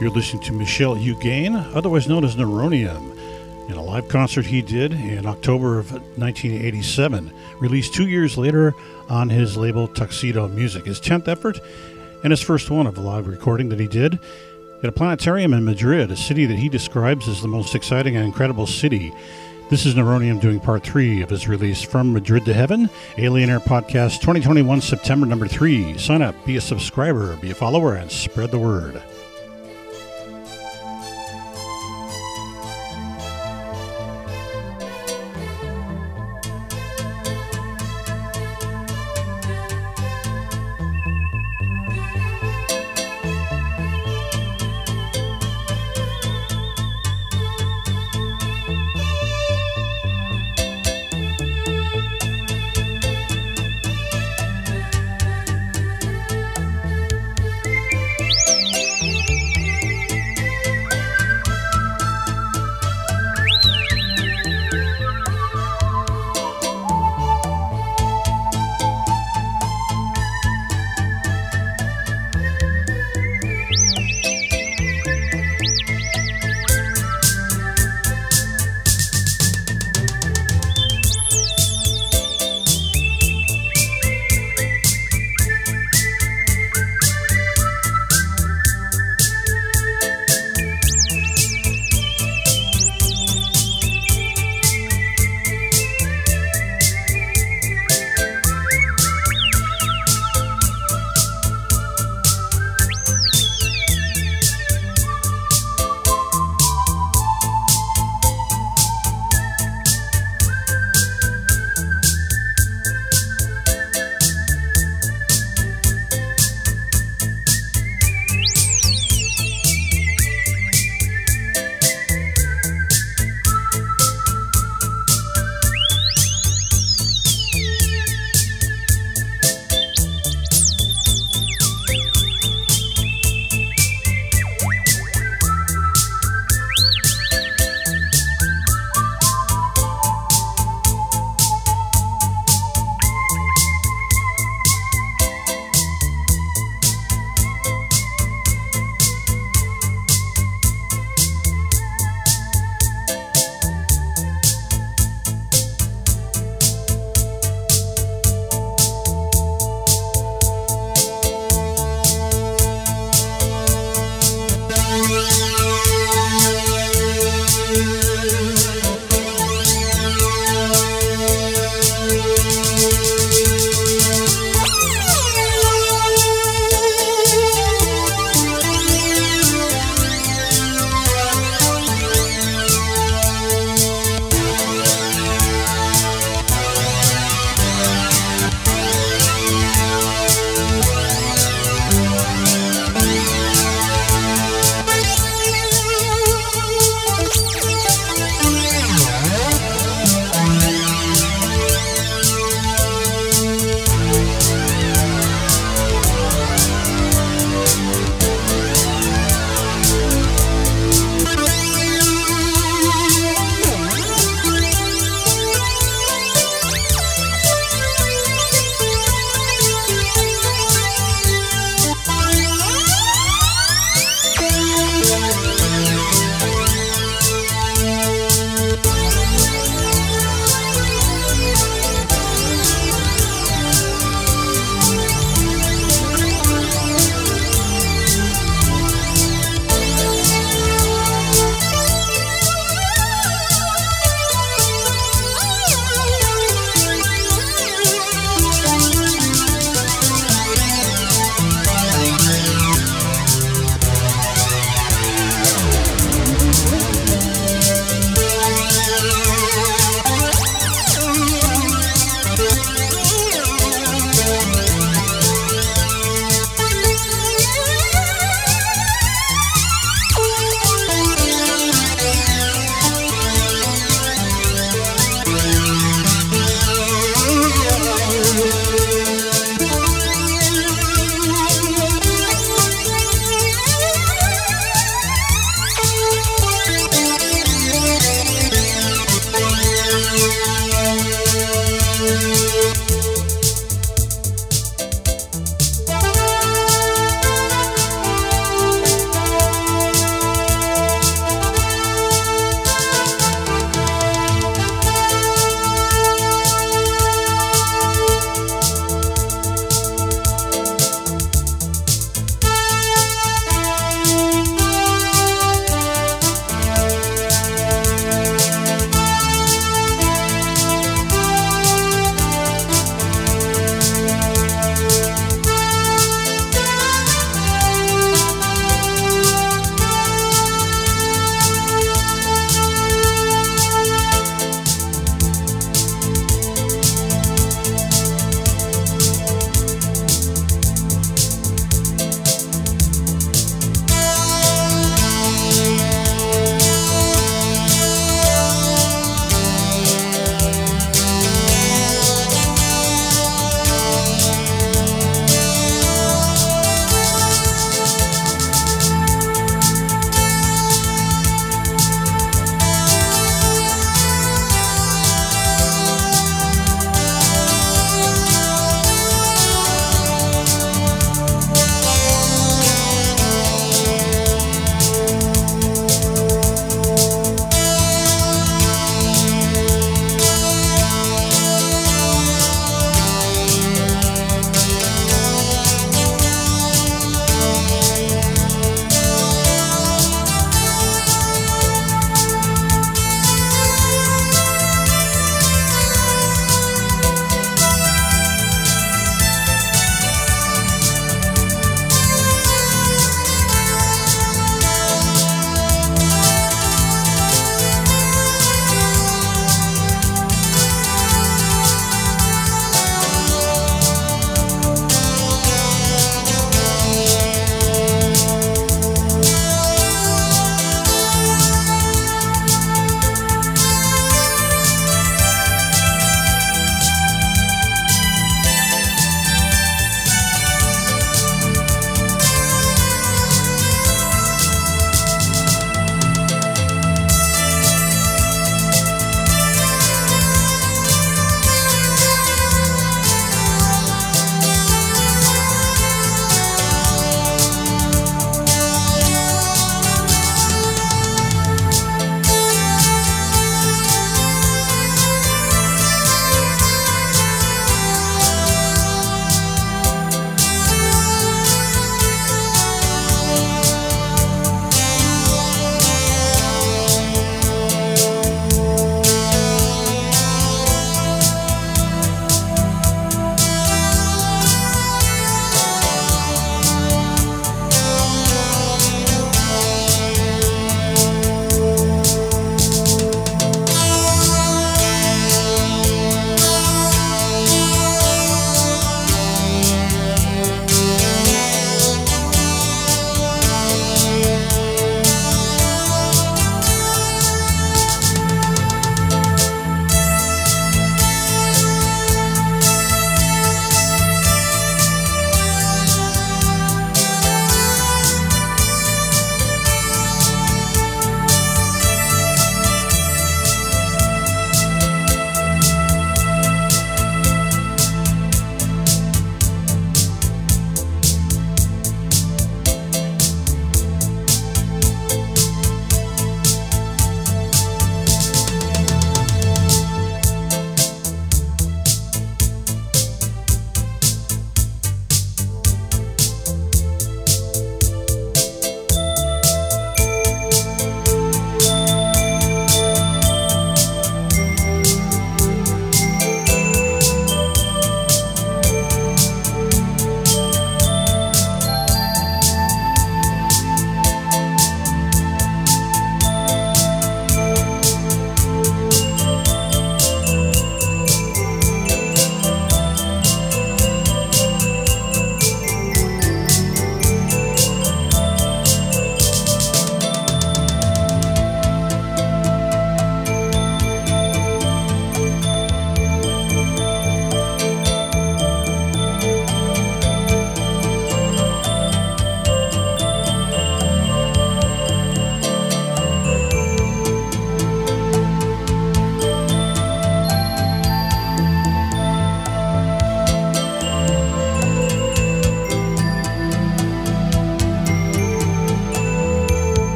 You're listening to Michel Huygen, otherwise known as Neuronium, in a live concert he did in October of 1987, released two years later on his label Tuxedo Music, his 10th effort and his first one of a live recording that he did at a planetarium in Madrid, a city that he describes as the most exciting and incredible city. This is Neuronium doing part three of his release From Madrid to Heaven, Alien Air Podcast 2021, September number three. Sign up, be a subscriber, be a follower, and spread the word.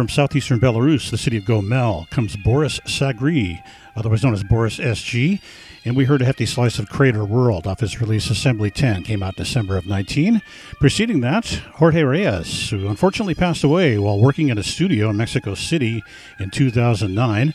From southeastern Belarus, the city of Gomel, comes Boris Sagri, otherwise known as Boris SG. And we heard a hefty slice of Crater World off his release Assembly 10, came out December of 19. Preceding that, Jorge Reyes, who unfortunately passed away while working in a studio in Mexico City in 2009.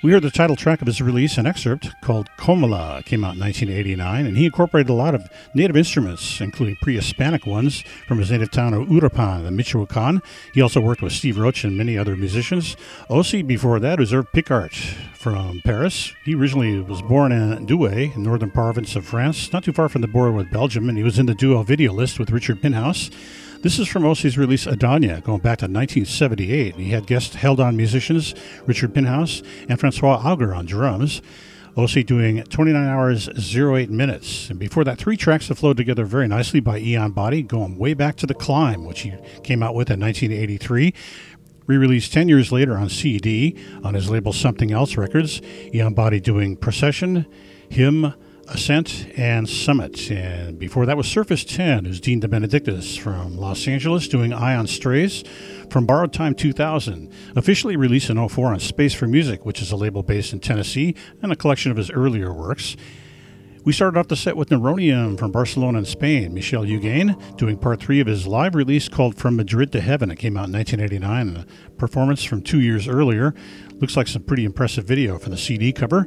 We heard the title track of his release, an excerpt called Comala, came out in 1989, and he incorporated a lot of native instruments, including pre-Hispanic ones from his native town of Uruapan the Michoacan. He also worked with Steve Roach and many other musicians. Aussi, before that, was Hervé Picart from Paris. He originally was born in Douai, in northern province of France, not too far from the border with Belgium, and he was in the duo video list with Richard Pinhas. This is from Ossie's release Adonia, going back to 1978. He had guest held on musicians Richard Pinhas and Francois Auger on drums. Ossie doing 29 hours, 08 minutes. And before that, three tracks that flowed together very nicely by Ian Boddy, going way back to The Climb, which he came out with in 1983 re released 10 years later on CD on his label Something Else Records. Ian Boddy doing Procession, Hymn, Ascent and Summit. And before that was Surface 10, who's Dean DeBenedictis from Los Angeles doing Ion Strays from Borrowed Time 2000, officially released in 04 on Space for Music, which is a label based in Tennessee, and a collection of his earlier works. We started off the set with Neuronium from Barcelona and Spain, Michel Huygen doing part three of his live release called From Madrid to Heaven. It came out in 1989, a performance from two years earlier. Looks like some pretty impressive video for the CD cover.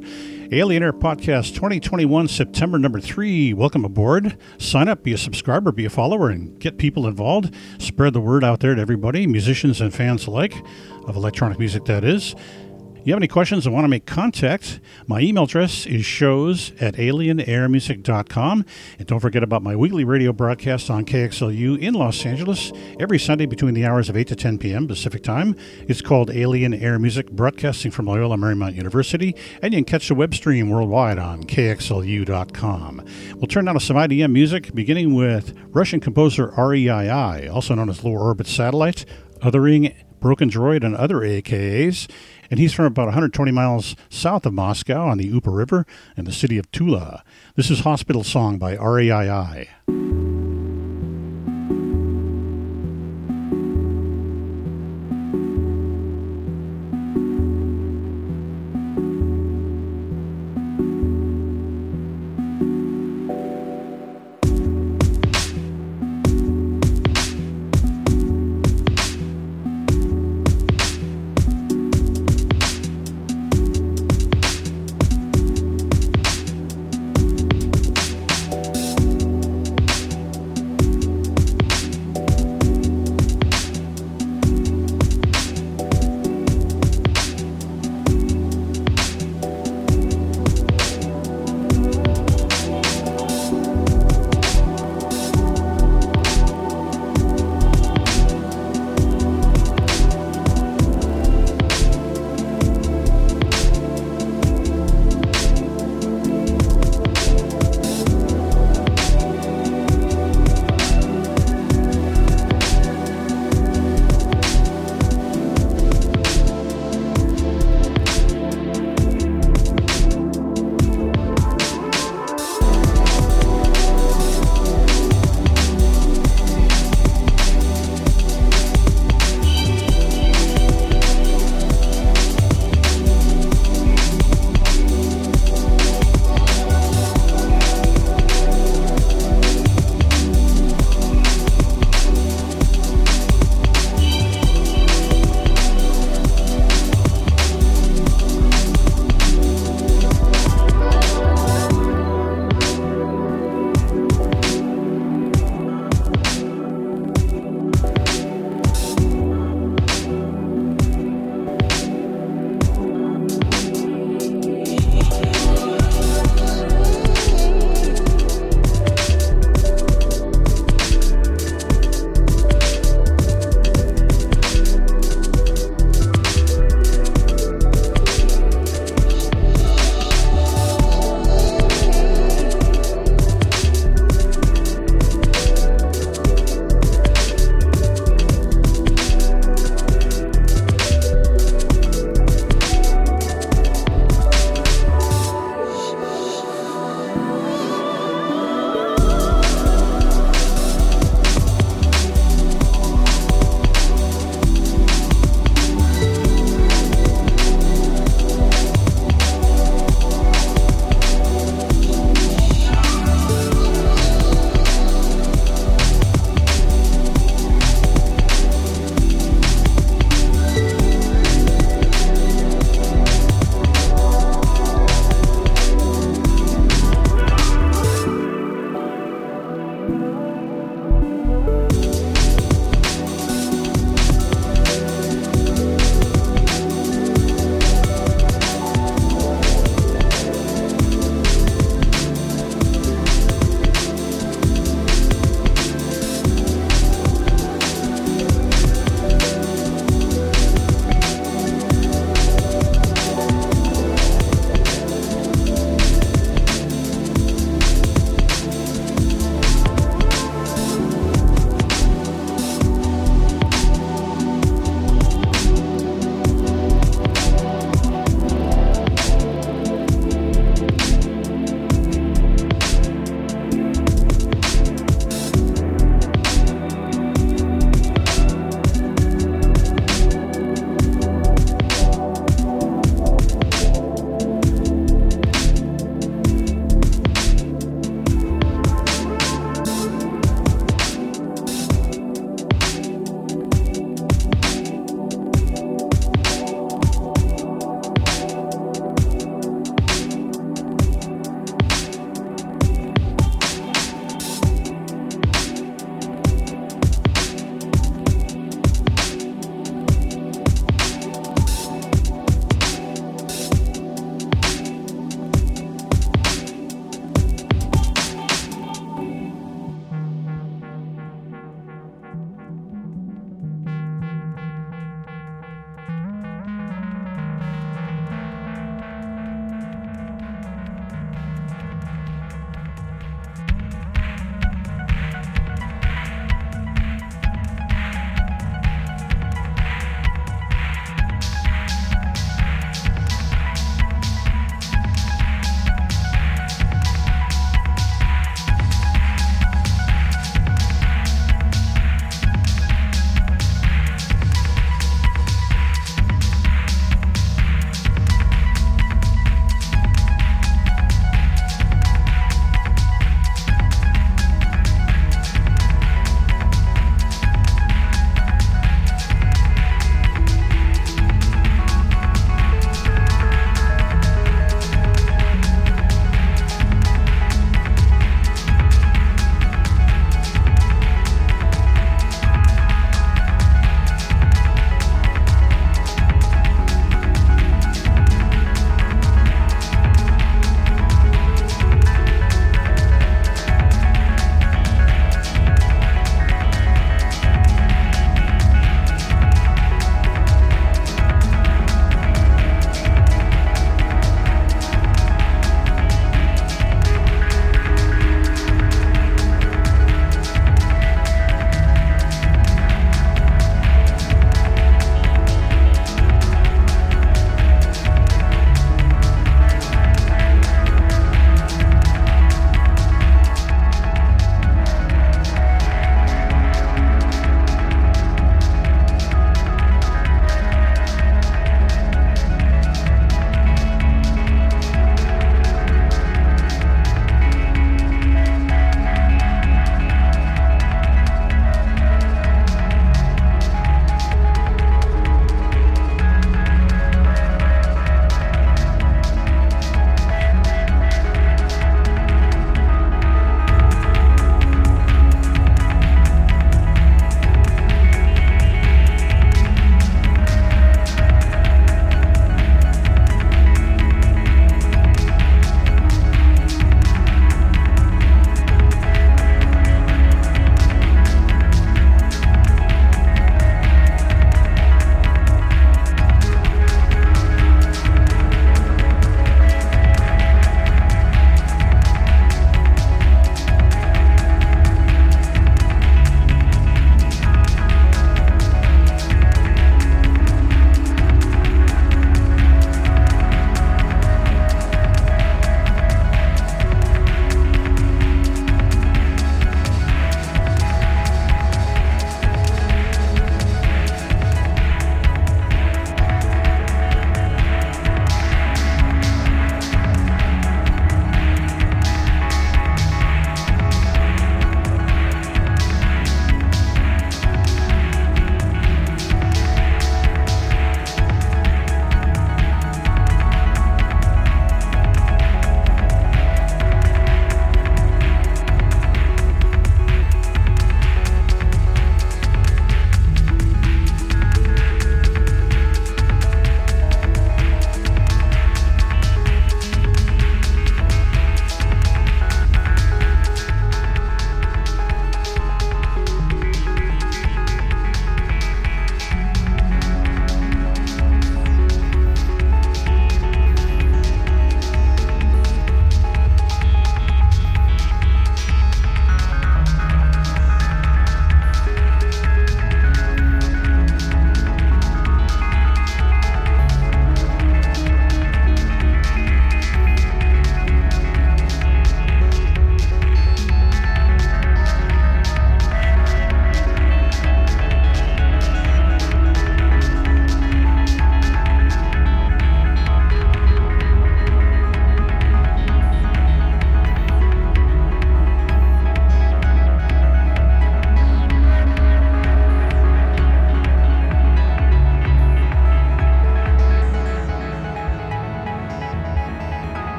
Alien Air Podcast 2021, September number three. Welcome aboard. Sign up, be a subscriber, be a follower, and get people involved. Spread the word out there to everybody, musicians and fans alike, of electronic music, that is you have any questions and want to make contact, my email address is shows at alienairmusic.com. And don't forget about my weekly radio broadcast on KXLU in Los Angeles every Sunday between the hours of 8 to 10 p.m. Pacific Time. It's called Alien Air Music, broadcasting from Loyola Marymount University. And you can catch the web stream worldwide on KXLU.com. We'll turn now to some IDM music, beginning with Russian composer REII, also known as Low Orbit Satellite, Othering Broken Droid, and other AKAs and he's from about 120 miles south of Moscow on the Upa River in the city of Tula. This is Hospital Song by REII.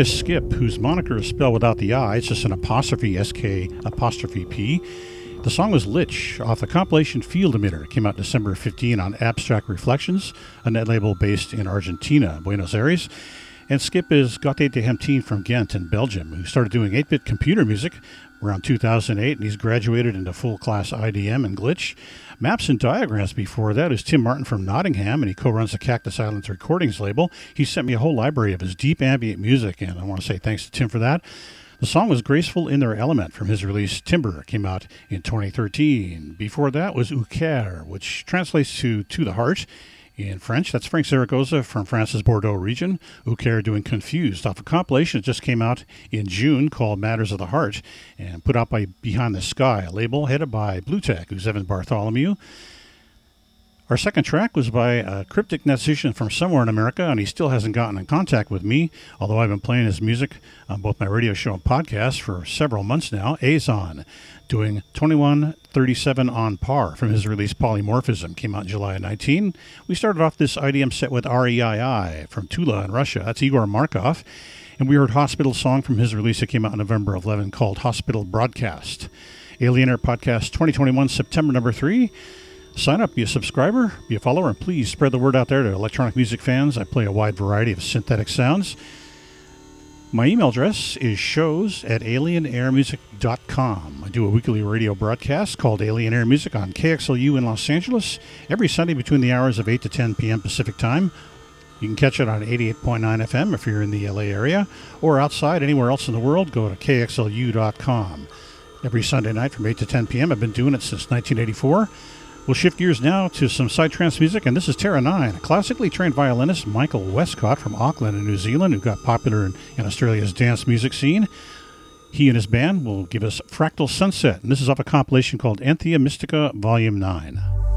Is Skip, whose moniker is spelled without the I. It's just an apostrophe, S-K apostrophe P. The song was Lich off the compilation Field Emitter. It came out December 15 on Abstract Reflections, a net label based in Argentina, Buenos Aires. And Skip is Gaute de Hemtine from Ghent in Belgium, who started doing 8 bit computer music around 2008, and he's graduated into full class IDM and glitch. Maps and Diagrams before that is Tim Martin from Nottingham, and he co runs the Cactus Islands Recordings label. He sent me a whole library of his deep ambient music, and I want to say thanks to Tim for that. The song was Graceful in Their Element from his release Timber, came out in 2013. Before that was Coeur, which translates to To the Heart in French. That's Frank Zaragoza from France's Bordeaux region. Coeur doing Confused off a compilation that just came out in June called Matters of the Heart and put out by Behind the Sky, a label headed by Bluetech, who's Evan Bartholomew. Our second track was by a cryptic musician from somewhere in America, and he still hasn't gotten in contact with me, although I've been playing his music on both my radio show and podcast for several months now. Azon, doing 2137 on par from his release Polymorphism, came out July 19. We started off this IDM set with REII from Tula in Russia. That's Igor Markov. And we heard Hospital Song from his release that came out in November of 11 called Hospital Broadcast. Alien Air Podcast 2021, September number 3. Sign up, be a subscriber, be a follower, and please spread the word out there to electronic music fans. I play a wide variety of synthetic sounds. My email address is shows at alienairmusic.com. I do a weekly radio broadcast called Alien Air Music on KXLU in Los Angeles every Sunday between the hours of 8 to 10 p.m. Pacific Time. You can catch it on 88.9 FM if you're in the LA area, or outside anywhere else in the world, go to kxlu.com. Every Sunday night from 8 to 10 p.m. I've been doing it since 1984. We'll shift gears now to some psytrance music, and this is Terra 9, a classically trained violinist Michael Westcott from Auckland in New Zealand, who got popular in, in Australia's dance music scene. He and his band will give us Fractal Sunset, and this is off a compilation called Anthea Mystica Volume 9.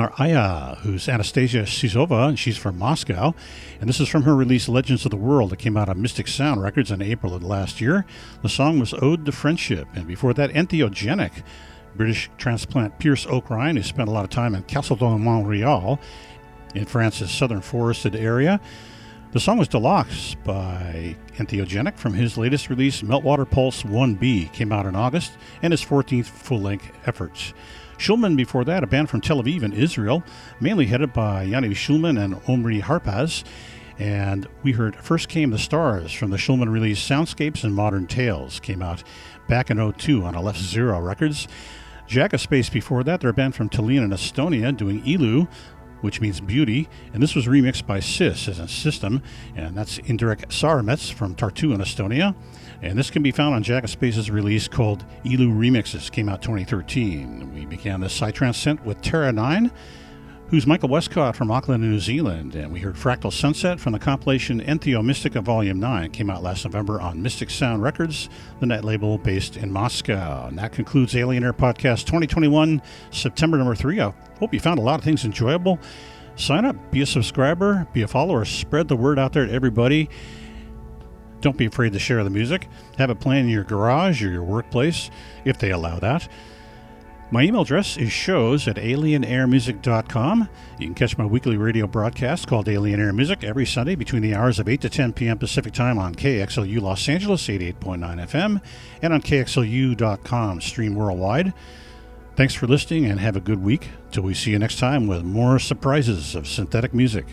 Naraya, who's Anastasia Sizova, and she's from Moscow. And this is from her release Legends of the World that came out on Mystic Sound Records in April of last year. The song was Ode to Friendship. And before that, Entheogenic, British transplant Piers Oak-Rhind, who spent a lot of time in Castle Montreal in France's southern forested area. The song was Deluxe by Entheogenic from his latest release, Meltwater Pulse 1B, came out in August, and his 14th full length effort. Shulman before that, a band from Tel Aviv in Israel, mainly headed by Yaniv Shulman and Omri Harpaz. And we heard First Came the Stars from the Shulman release Soundscapes and Modern Tales, came out back in 02 on Left Zero Records. Jack of Space before that, they're a band from Tallinn in Estonia doing Ilu, which means beauty, and this was remixed by Sis as a system, and that's Indrek Saramets from Tartu in Estonia. And this can be found on Jack of Space's release called Elu Remixes, came out 2013. We began this Psytrance with Terra 9, who's Michael Westcott from Auckland, New Zealand. And we heard Fractal Sunset from the compilation Entheo Mystica Volume 9, came out last November on Mystic Sound Records, the net label based in Moscow. And that concludes Alien Air Podcast 2021, September number 3. I hope you found a lot of things enjoyable. Sign up, be a subscriber, be a follower, spread the word out there to everybody. Don't be afraid to share the music. Have it playing in your garage or your workplace, if they allow that. My email address is shows at alienairmusic.com. You can catch my weekly radio broadcast called Alien Air Music every Sunday between the hours of 8 to 10 p.m. Pacific Time on KXLU Los Angeles 88.9 FM and on KXLU.com stream worldwide. Thanks for listening and have a good week. Till we see you next time with more surprises of synthetic music.